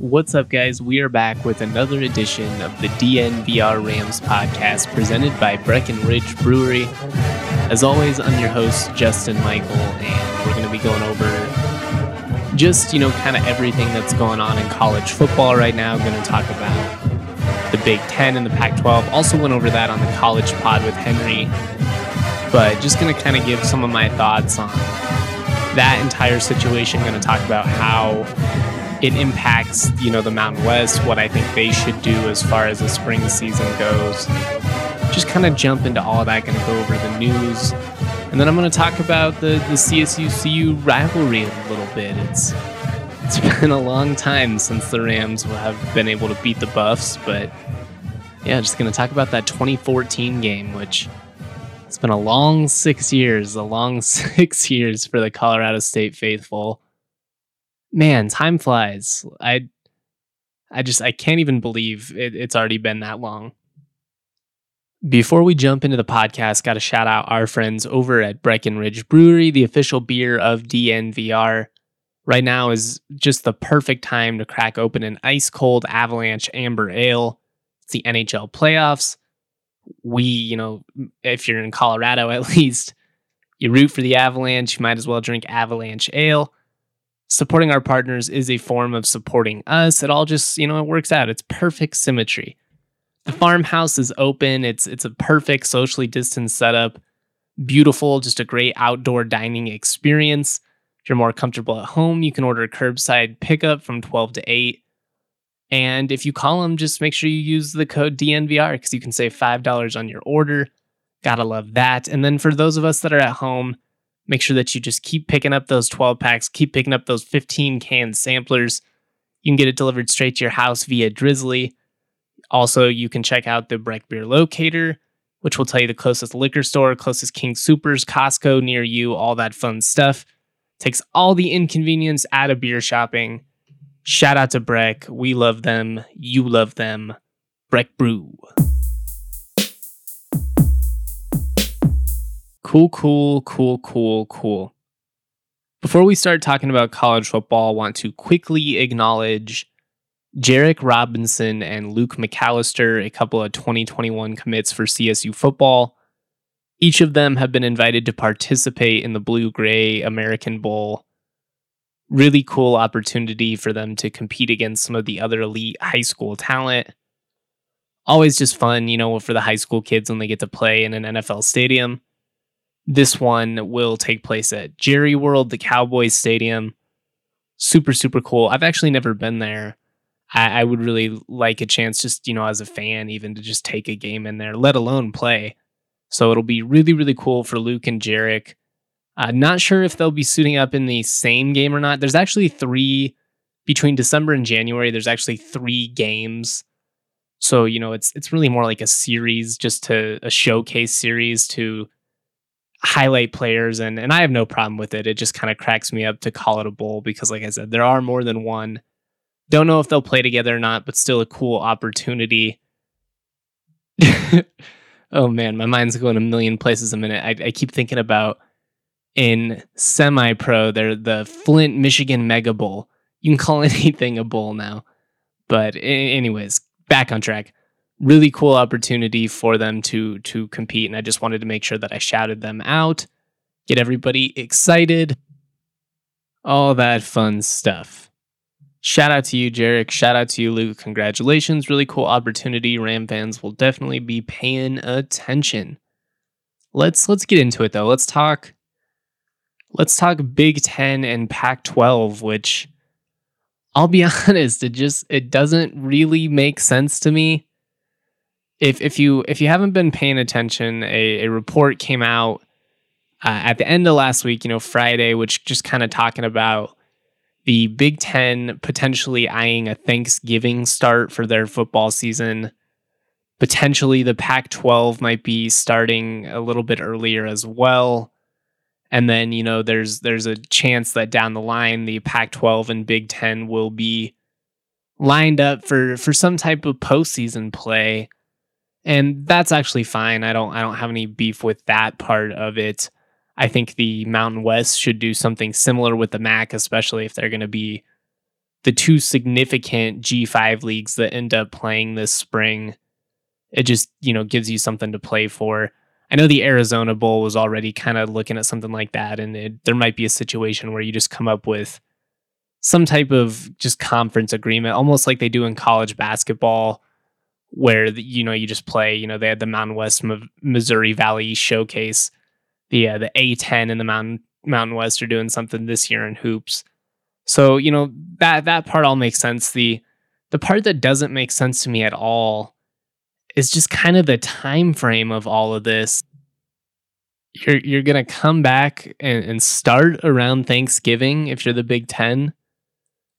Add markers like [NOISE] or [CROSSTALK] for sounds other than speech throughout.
What's up, guys? We are back with another edition of the DNVR Rams podcast presented by Breckenridge Brewery. As always, I'm your host, Justin Michael, and we're going to be going over just, you know, kind of everything that's going on in college football right now. I'm going to talk about the Big Ten and the Pac 12. Also, went over that on the college pod with Henry, but just going to kind of give some of my thoughts on that entire situation. Going to talk about how it impacts, you know, the Mountain West, what I think they should do as far as the spring season goes. Just kind of jump into all that, going to go over the news. And then I'm going to talk about the, the CSU CU rivalry a little bit. It's it's [LAUGHS] been a long time since the Rams have been able to beat the Buffs, but yeah, just going to talk about that 2014 game, which it's been a long six years, a long [LAUGHS] six years for the Colorado State faithful man, time flies. I I just I can't even believe it, it's already been that long. Before we jump into the podcast, got to shout out our friends over at Breckenridge Brewery, the official beer of DNVR. Right now is just the perfect time to crack open an ice cold Avalanche Amber Ale. It's the NHL playoffs. We, you know, if you're in Colorado [LAUGHS] at least, you root for the Avalanche, you might as well drink Avalanche Ale supporting our partners is a form of supporting us. It all just, you know, it works out. It's perfect symmetry. The farmhouse is open. It's it's a perfect socially distanced setup. Beautiful, just a great outdoor dining experience. If you're more comfortable at home, you can order curbside pickup from 12 to 8. And if you call them, just make sure you use the code DNVR because you can save $5 on your order. Gotta love that. And then for those of us that are at home, Make sure that you just keep picking up those 12 packs, keep picking up those 15 can samplers. You can get it delivered straight to your house via Drizly. Also, you can check out the Breck Beer Locator, which will tell you the closest liquor store, closest King Soopers, Costco near you, all that fun stuff. Takes all the inconvenience out of beer shopping. Shout out to Breck. We love them. You love them. Breck Brew. Cool, cool, cool, cool, cool. Before we start talking about college football, I want to quickly acknowledge Jarek Robinson and Luke McAllister, a couple of 2021 commits for CSU football. Each of them have been invited to participate in the Blue Gray American Bowl. Really cool opportunity for them to compete against some of the other elite high school talent. Always just fun, you know, for the high school kids when they get to play in an NFL stadium. This one will take place at Jerry World, the Cowboys Stadium. Super, super cool. I've actually never been there. I, I would really like a chance, just, you know, as a fan, even to just take a game in there, let alone play. So it'll be really, really cool for Luke and Jarek. Not sure if they'll be suiting up in the same game or not. There's actually three between December and January. There's actually three games, so you know it's it's really more like a series, just to a showcase series to highlight players and and I have no problem with it. It just kind of cracks me up to call it a bowl because like I said, there are more than one. Don't know if they'll play together or not, but still a cool opportunity. [LAUGHS] oh man, my mind's going a million places a minute. I, I keep thinking about in semi pro, they're the Flint, Michigan Mega Bowl. You can call [LAUGHS] anything a bowl now. But anyways, back on track really cool opportunity for them to to compete and I just wanted to make sure that I shouted them out, get everybody excited, all that fun stuff. Shout out to you, Jarek. Shout out to you, Luke. Congratulations. Really cool opportunity. Ram fans will definitely be paying attention. Let's let's get into it though. Let's talk let's talk Big 10 and Pac 12, which I'll be [LAUGHS] honest, it just it doesn't really make sense to me if if you if you haven't been paying attention, a, a report came out uh, at the end of last week, you know, Friday, which just kind of talking about the Big Ten potentially eyeing a Thanksgiving start for their football season. Potentially, the Pac 12 might be starting a little bit earlier as well. And then, you know, there's there's a chance that down the line the Pac 12 and Big Ten will be lined up for for some type of postseason play and that's actually fine. I don't I don't have any beef with that part of it. I think the Mountain West should do something similar with the MAC, especially if they're going to be the two significant G5 leagues that end up playing this spring. It just, you know, gives you something to play for. I know the Arizona Bowl was already kind of looking at something like that, and it, there might be a situation where you just come up with some type of just conference agreement, almost like they do in college basketball, where the, you know you just play. You know, they had the Mountain West Missouri Valley Showcase, the uh, the A10 and the Mountain Mountain West are doing something this year in hoops. So you know that that part all makes sense. The the part that doesn't make sense to me at all is just kind of the time frame of all of this. You're you're gonna come back and, and start around Thanksgiving if you're the Big Ten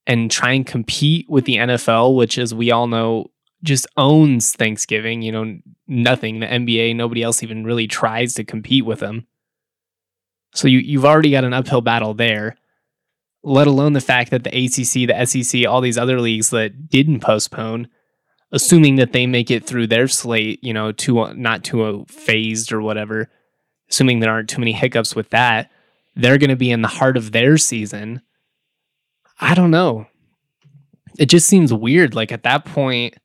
and try and compete with the NFL, which as we all know just owns Thanksgiving. You know, nothing. The NBA, nobody else even really tries to compete with them. So you, you've already got an uphill battle there, let alone the fact that the ACC, the SEC, all these other leagues that didn't postpone assuming that they make it through their slate, you know, to not to a phased or whatever, assuming there aren't too many hiccups with that, they're going to be in the heart of their season. I don't know. It just seems weird. Like at that point,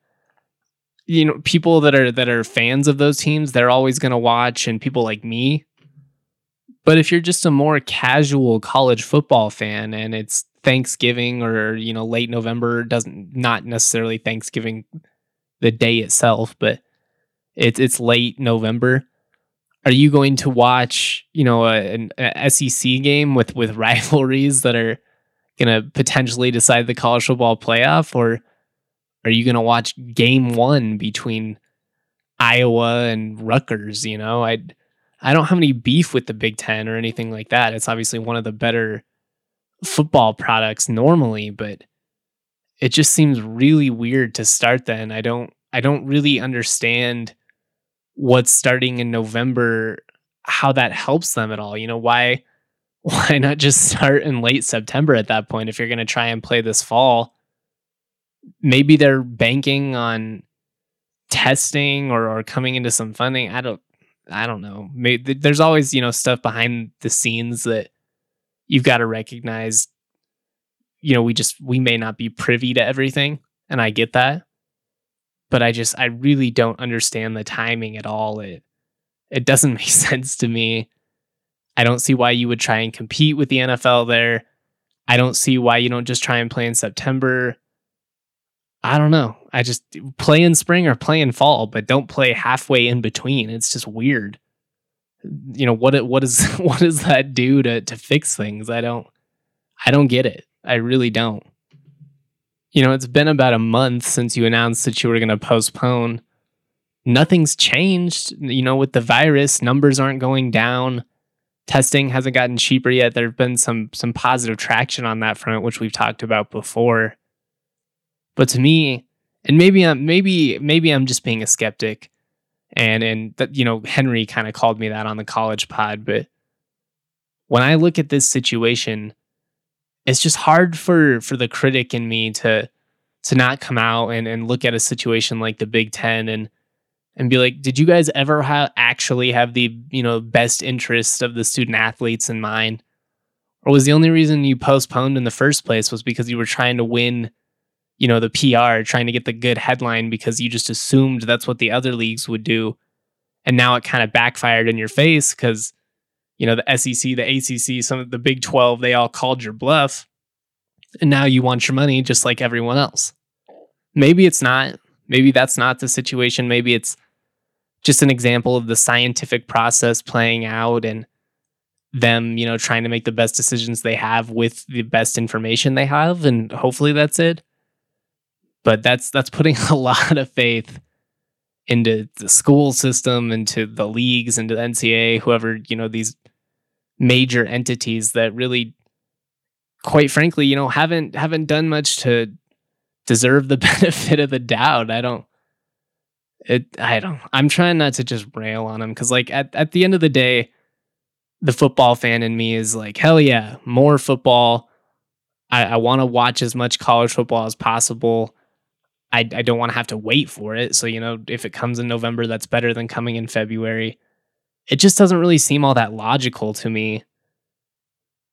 you know, people that are that are fans of those teams, they're always going to watch, and people like me. But if you're just a more casual college football fan and it's Thanksgiving or you know late November, doesn't not necessarily Thanksgiving the day itself, but it's it's late November. Are you going to watch, you know, a, an SEC game with with [LAUGHS] rivalries that are going to potentially decide the college football playoff, or are you going to watch game one between Iowa and Rutgers? You know, I I don't have any beef with the Big Ten or anything like that. It's obviously one of the better football products normally, but it just seems really weird to start then. I don't I don't really understand what's starting in November how that helps them at all. You know, why [LAUGHS] why not just start in late September at that point if you're going to try and play this fall? Maybe they're banking on testing or, or coming into some funding. I don't I don't know. Maybe there's always, you know, stuff behind the scenes that you've got to recognize you know, we just we may not be privy to everything, and I get that. But I just I really don't understand the timing at all. It it doesn't [LAUGHS] make sense to me. I don't see why you would try and compete with the NFL there. I don't see why you don't just try and play in September. I don't know. I just play in spring or play in fall, but don't play halfway in between. It's just weird. You know what? What is [LAUGHS] what does that do to to fix things? I don't. I don't get it. I really don't. You know, it's been about a month since you announced that you were going to postpone. Nothing's changed. You know, with the virus, numbers aren't going down. Testing hasn't gotten cheaper yet. There have been some some positive traction on that front, which we've talked about before. But to me, and maybe I'm maybe maybe I'm just being a skeptic, and and that you know Henry kind of called me that on the college pod. But when I look at this situation, it's just hard for for the critic in me to to not come out and, and look at a situation like the Big Ten and and be like, did you guys ever have actually have the you know best interest of the student athletes in mind? Or was the only reason you postponed in the first place was because you were trying to win, you know, the PR, trying to get the good headline because you just assumed that's what the other leagues would do. And now it kind of backfired in your face because you know, the SEC, the ACC, some of the Big 12, they all called your bluff. And now you want your money just like everyone else. Maybe it's not. Maybe that's not the situation. Maybe it's just an example of the scientific process playing out and them, you know, trying to make the best decisions they have with the best information they have and hopefully that's it. But that's that's putting [LAUGHS] a lot of faith into the school system, into the leagues, into the NCAA, whoever, you know, these major entities that really quite frankly, you know, haven't haven't done much to deserve the [LAUGHS] benefit of the doubt. I don't it I don't I'm trying not to just rail on them cuz like at at the end of the day the football fan in me is like hell yeah, more football. I, I want to watch as much college football as possible. I, I don't want to have to wait for it. So, you know, if it comes in November, that's better than coming in February it just doesn't really seem all that logical to me.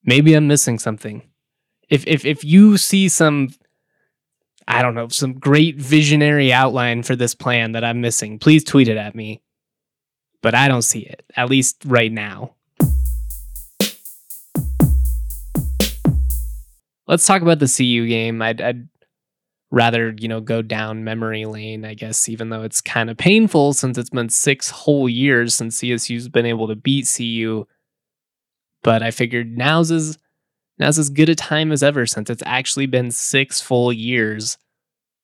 Maybe I'm missing something. If if if you see some I don't know, some great visionary outline for this plan that I'm missing, please tweet it at me. But I don't see it, at least right now. Let's talk about the CU game. I'd, I'd rather, you know, go down memory lane, I guess, even though it's kind of painful since it's been six whole years since CSU's been able to beat CU. But I figured now's as now's as good a time as ever since it's actually been six full years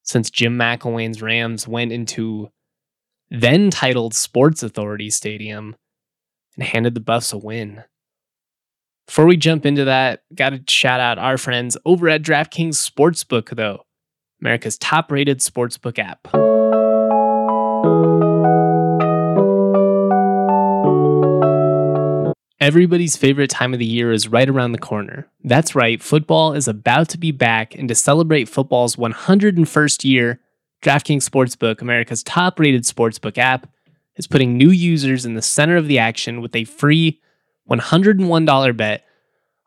since Jim McElwain's Rams went into then titled Sports Authority Stadium and handed the Buffs a win. Before we jump into that, got to shout out our friends over at DraftKings Sportsbook, though, America's top rated sportsbook app. Everybody's favorite time of the year is right around the corner. That's right, football is about to be back, and to celebrate football's 101st year, DraftKings Sportsbook, America's top rated sportsbook app, is putting new users in the center of the action with a free $101 bet.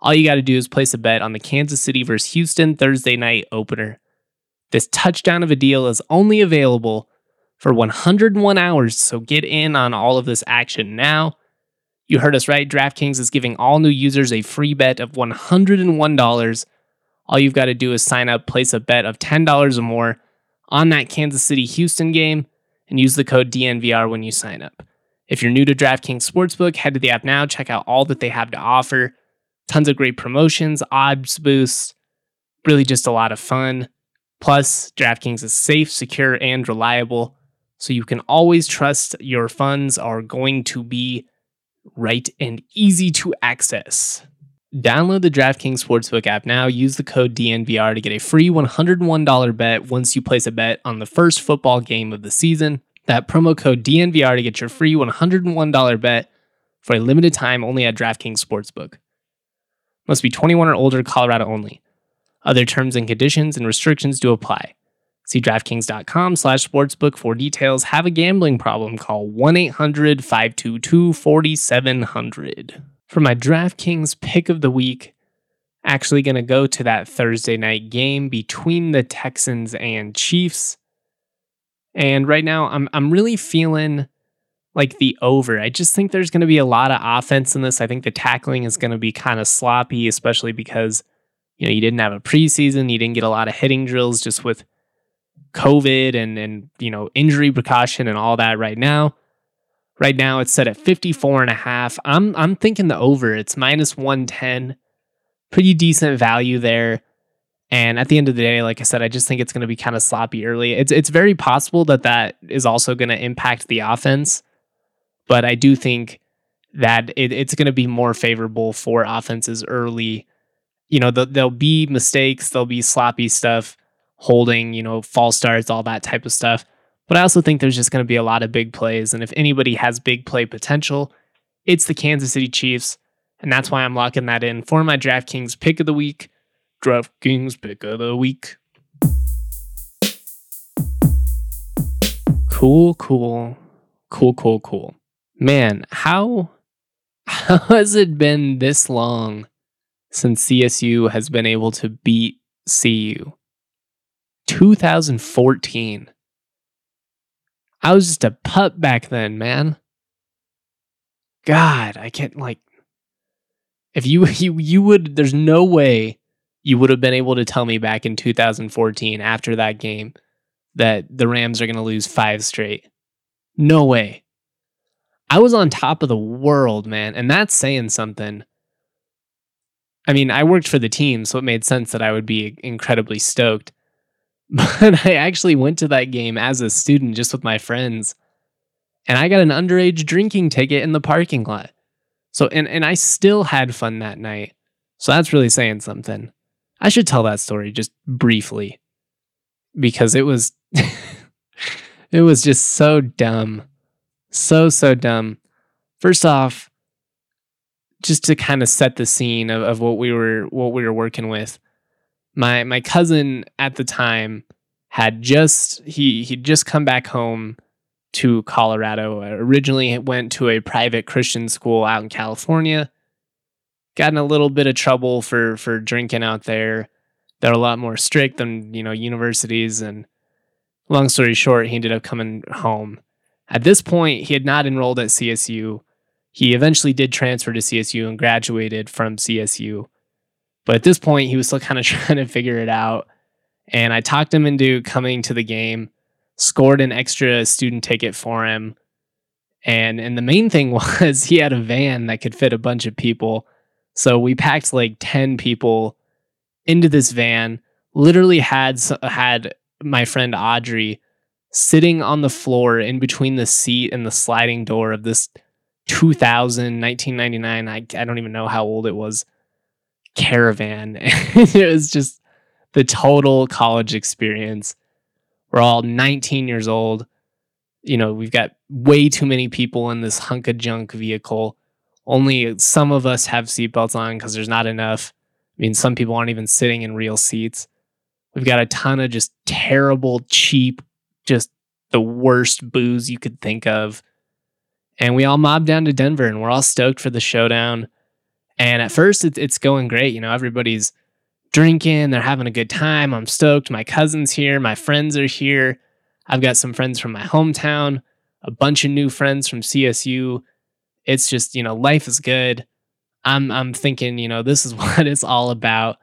All you got to do is place a bet on the Kansas City versus Houston Thursday night opener. This touchdown of a deal is only available for 101 hours, so get in on all of this action now. You heard us right. DraftKings is giving all new users a free bet of $101. All you've got to do is sign up, place a bet of $10 or more on that Kansas City Houston game, and use the code DNVR when you sign up. If you're new to DraftKings Sportsbook, head to the app now, check out all that they have to offer. Tons of great promotions, odds boosts, really just a lot of fun. Plus, DraftKings is safe, secure, and reliable, so you can always trust your funds are going to be right and easy to access. Download the DraftKings Sportsbook app now. Use the code DNVR to get a free $101 bet once you place a bet on the first football game of the season. That promo code DNVR to get your free $101 bet for a limited time only at DraftKings Sportsbook. Must be 21 or older, Colorado only. Other terms and conditions and restrictions do apply. See DraftKings.com slash sportsbook for details. Have a gambling problem, call 1-800-522-4700. For my DraftKings pick of the week, actually going to go to that Thursday night game between the Texans and Chiefs. And right now, I'm I'm really feeling like the over. I just think there's going to be a lot of offense in this. I think the tackling is going to be kind of sloppy, especially because you know you didn't have a preseason, you didn't get a lot of hitting drills just with COVID and and you know injury precaution and all that. Right now, right now it's set at 54 and a half. I'm I'm thinking the over. It's minus 110. Pretty decent value there. And at the end of the day, like I said, I just think it's going to be kind of sloppy early. It's it's very possible that that is also going to impact the offense, but I do think that it, it's going to be more favorable for offenses early. You know, the, there'll be mistakes, there'll be sloppy stuff, holding, you know, false starts, all that type of stuff. But I also think there's just going to be a lot of big plays, and if anybody has big play potential, it's the Kansas City Chiefs, and that's why I'm locking that in for my DraftKings pick of the week. DraftKings pick of the week. Cool, cool, cool, cool, cool. Man, how [LAUGHS] how has it been this long since CSU has been able to beat CU? 2014. I was just a pup back then, man. God, I can't like if you [LAUGHS] you you would there's no way you would have been able to tell me back in 2014 after that game that the Rams are going to lose five straight. No way. I was on top of the world, man, and that's saying something. I mean, I worked for the team, so it made sense that I would be incredibly stoked. [LAUGHS] But I actually went to that game as a student just with my friends, and I got an underage drinking ticket in the parking lot. So, and, and I still had fun that night. So that's really saying something. I should tell that story just briefly because it was [LAUGHS] it was just so dumb. So so dumb. First off, just to kind of set the scene of, of what we were what we were working with. My my cousin at the time had just he he'd just come back home to Colorado. Originally went to a private Christian school out in California got in a little bit of trouble for for drinking out there. they're a lot more strict than you know universities. And long story short, he ended up coming home. At this point, he had not enrolled at CSU. He eventually did transfer to CSU and graduated from CSU. But at this point, he was still kind of [LAUGHS] trying to figure it out. And I talked him into coming to the game, scored an extra student ticket for him. And and the main thing [LAUGHS] was he had a van that could fit a bunch of people. So we packed like 10 people into this van, literally had had my friend Audrey sitting on the floor in between the seat and the sliding door of this 2000 1999 I, I don't even know how old it was caravan. [LAUGHS] It was just the total college experience. We're all 19 years old. You know we've got way too many people in this hunk of junk vehicle. Only some of us have seatbelts on because there's not enough. I mean, some people aren't even sitting in real seats. We've got a ton of just terrible, cheap, just the worst booze you could think of. And we all mobbed down to Denver and we're all stoked for the showdown. And at first, it's, it's going great. You know, everybody's drinking, they're having a good time. I'm stoked. My cousin's here, my friends are here. I've got some friends from my hometown, a bunch of new friends from CSU. It's just, you know, life is good. I'm I'm thinking, you know, this is [LAUGHS] what it's all about.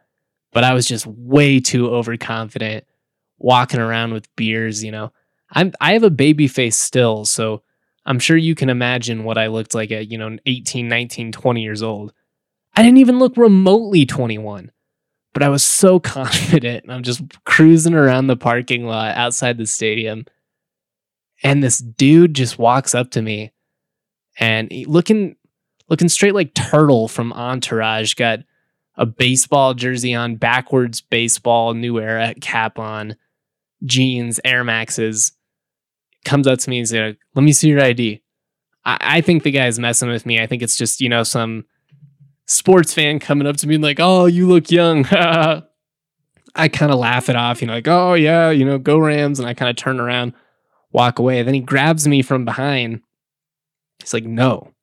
But I was just way too overconfident walking around with beers, you know. I'm I have a baby face still, so I'm sure you can imagine what I looked like at, you know, 18, 19, 20 years old. I didn't even look remotely 21. But I was so [LAUGHS] confident. I'm just cruising around the parking lot outside the stadium. And this dude just walks up to me and looking looking straight like Turtle from Entourage. Got a baseball jersey on, backwards baseball, new era cap on, jeans, Air Maxes. Comes up to me and says, like, Let me see your ID. I, I think the guy's messing with me. I think it's just, you know, some sports fan coming up to me and like, Oh, you look young. [LAUGHS] I kind of laugh it off, you know, like, Oh, yeah, you know, go Rams. And I kind of turn around, walk away. Then he grabs me from behind. He's like, No,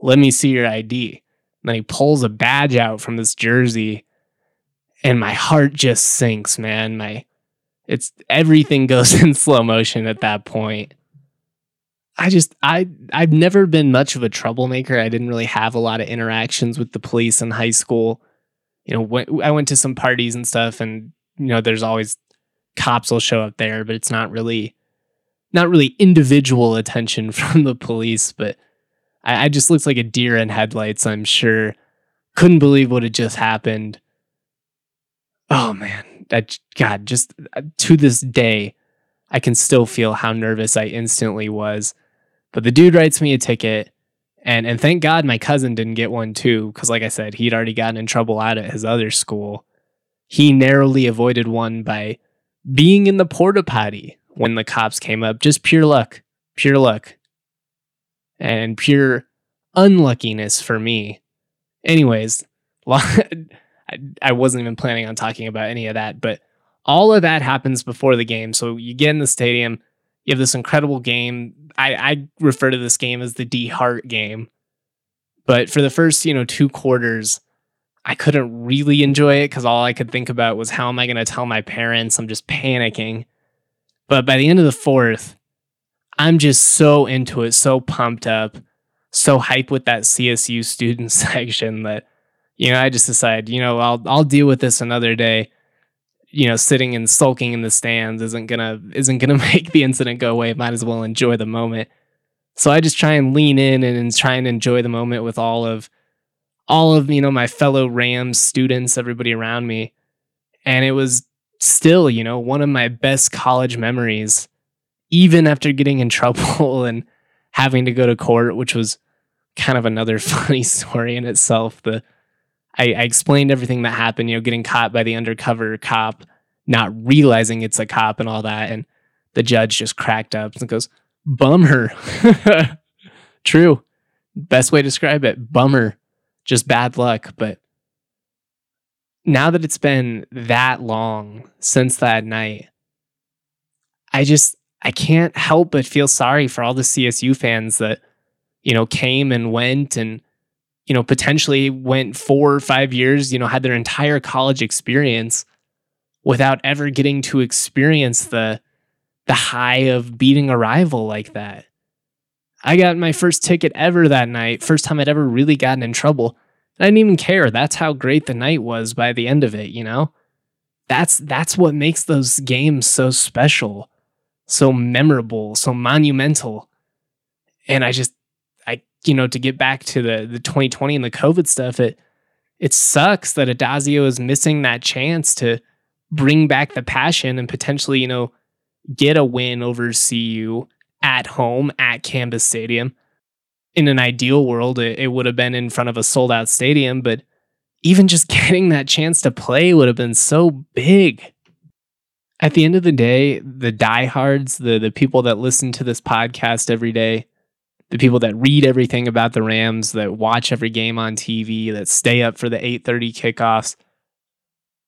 let me see your ID. And then he pulls a badge out from this jersey and my heart just sinks, man. My it's everything goes [LAUGHS] in slow motion at that point. I just I I've never been much of a troublemaker. I didn't really have a lot of interactions with the police in high school. You know, when, I went to some parties and stuff and you know, there's always cops will show up there, but it's not really not really individual attention [LAUGHS] from the police, but I, I just looked like a deer in headlights, I'm sure. Couldn't believe what had just happened. Oh man, that God, just uh, to this day, I can still feel how nervous I instantly was. But the dude writes me a ticket, and and thank God my cousin didn't get one too, because like I said, he'd already gotten in trouble out at his other school. He narrowly avoided one by being in the porta potty when the cops came up. Just pure luck, pure luck and pure unluckiness for me. Anyways, [LAUGHS] I wasn't even planning on talking about any of that, but all of that happens before the game. So you get in the stadium, you have this incredible game. I, I refer to this game as the Dee Hart game. But for the first, you know, two quarters, I couldn't really enjoy it because all I could think about was how am I going to tell my parents? I'm just panicking. But by the end of the fourth, I'm just so into it, so pumped up, so hyped with that CSU student [LAUGHS] section that you know I just decide, you know, I'll I'll deal with this another day. You know, sitting and sulking in the stands isn't gonna isn't gonna [LAUGHS] make the incident go away. Might as well enjoy the moment. So I just try and lean in and, and try and enjoy the moment with all of all of you know my fellow Rams students, everybody around me, and it was still you know one of my best college memories even after getting in [LAUGHS] trouble and having to go to court, which was kind of another [LAUGHS] funny story in itself. The I, I, explained everything that happened, you know, getting caught by the undercover cop, not realizing it's a cop and all that, and the judge just cracked up and goes, "Bummer." [LAUGHS] True, best way to describe it. Bummer, just bad luck. But now that it's been that long since that night, I just I can't help but feel sorry for all the CSU fans that, you know, came and went and, you know, potentially went four or five years, you know, had their entire college experience without ever getting to experience the the high of beating a rival like that. I got my first ticket ever that night, first time I'd ever really gotten in trouble. And I didn't even care. That's how great the night was by the end of it, you know? That's that's what makes those games so special, so memorable, so monumental. And I just you know, to get back to the the 2020 and the COVID stuff, it it sucks that Addazio is missing that chance to bring back the passion and potentially, you know, get a win over CU at home at Canvas Stadium. In an ideal world, it, it would have been in front of a sold out stadium, but even just [LAUGHS] getting that chance to play would have been so big. At the end of the day, the diehards, the the people that listen to this podcast every day, the people that read everything about the Rams, that watch every game on TV, that stay up for the 8:30 kickoffs,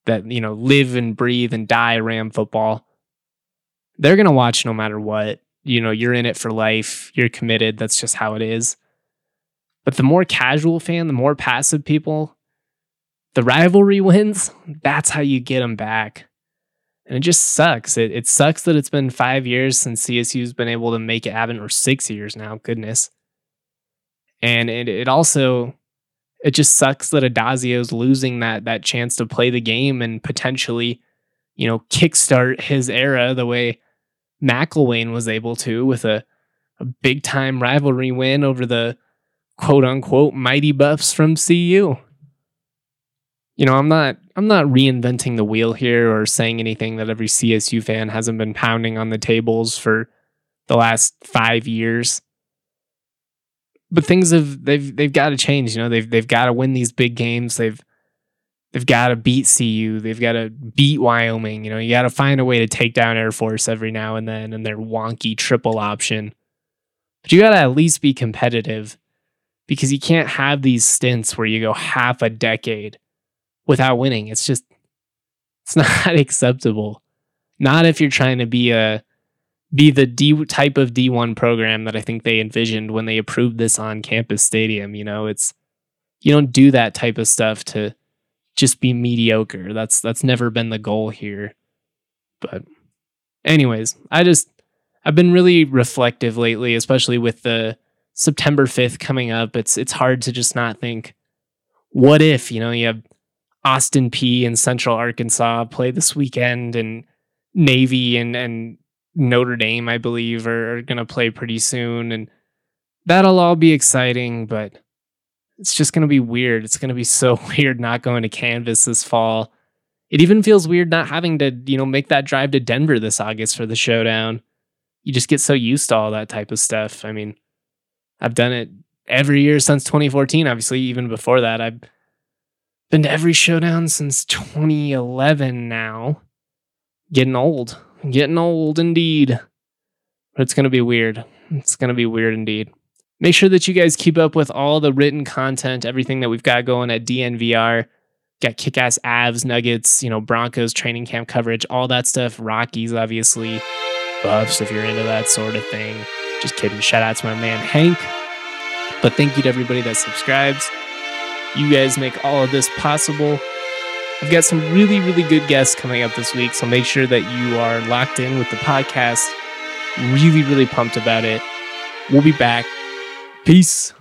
that you know live and breathe and die Ram football. They're going to watch no matter what. You know, you're in it for life, you're committed, that's just how it is. But the more casual fan, the more passive people, the rivalry [LAUGHS] wins, that's how you get them back. And it just sucks. It, it sucks that it's been five years since CSU's been able to make it happen, or six years now, goodness. And it, it also it just sucks that Addazio's losing that that chance to play the game and potentially, you know, kickstart his era the way McElwain was able to with a, a big time rivalry win over the quote unquote mighty buffs from CU. You know, I'm not I'm not reinventing the wheel here or saying anything that every CSU fan hasn't been pounding on the tables for the last 5 years but things have they've they've got to change. You know, they've they've got to win these big games. They've they've got to beat CU. They've got to beat Wyoming. You know, you got to find a way to take down Air Force every now and then and their wonky triple option. But you got to at least be competitive because you can't have these stints where you go half a decade without winning. It's just it's [LAUGHS] not acceptable. Not if you're trying to be a be the D type of D1 program that I think they envisioned when they approved this on campus stadium. You know, it's you don't do that type of stuff to just be mediocre. That's that's never been the goal here. But anyways, I just I've been really reflective lately, especially with the September 5th coming up. It's it's hard to just not think what if, you know, you have Austin Peay and Central Arkansas play this weekend and Navy and and Notre Dame, I believe, are, are going to play pretty soon. And that'll all be exciting, but it's just going to be weird. It's going to be so [LAUGHS] weird not going to Canvas this fall. It even feels weird not having to, you know, make that drive to Denver this August for the showdown. You just get so used to all that type of stuff. I mean, I've done it every year since 2014. Obviously, even before that, I've been to every showdown since 2011 now. Getting old getting old indeed. But it's going to be weird. It's going to be weird indeed. Make sure that you guys keep up with all the written content, everything that we've got going at DNVR. Got kick ass Avs, Nuggets, you know, Broncos training camp coverage, all that stuff. Rockies, obviously. Buffs, if you're into that sort of thing. Just kidding. Shout out to my man Hank. But thank you to everybody that subscribes. You guys make all of this possible. I've got some really, really good guests coming up this week, so make sure that you are locked in with the podcast. Really, really pumped about it. We'll be back. Peace.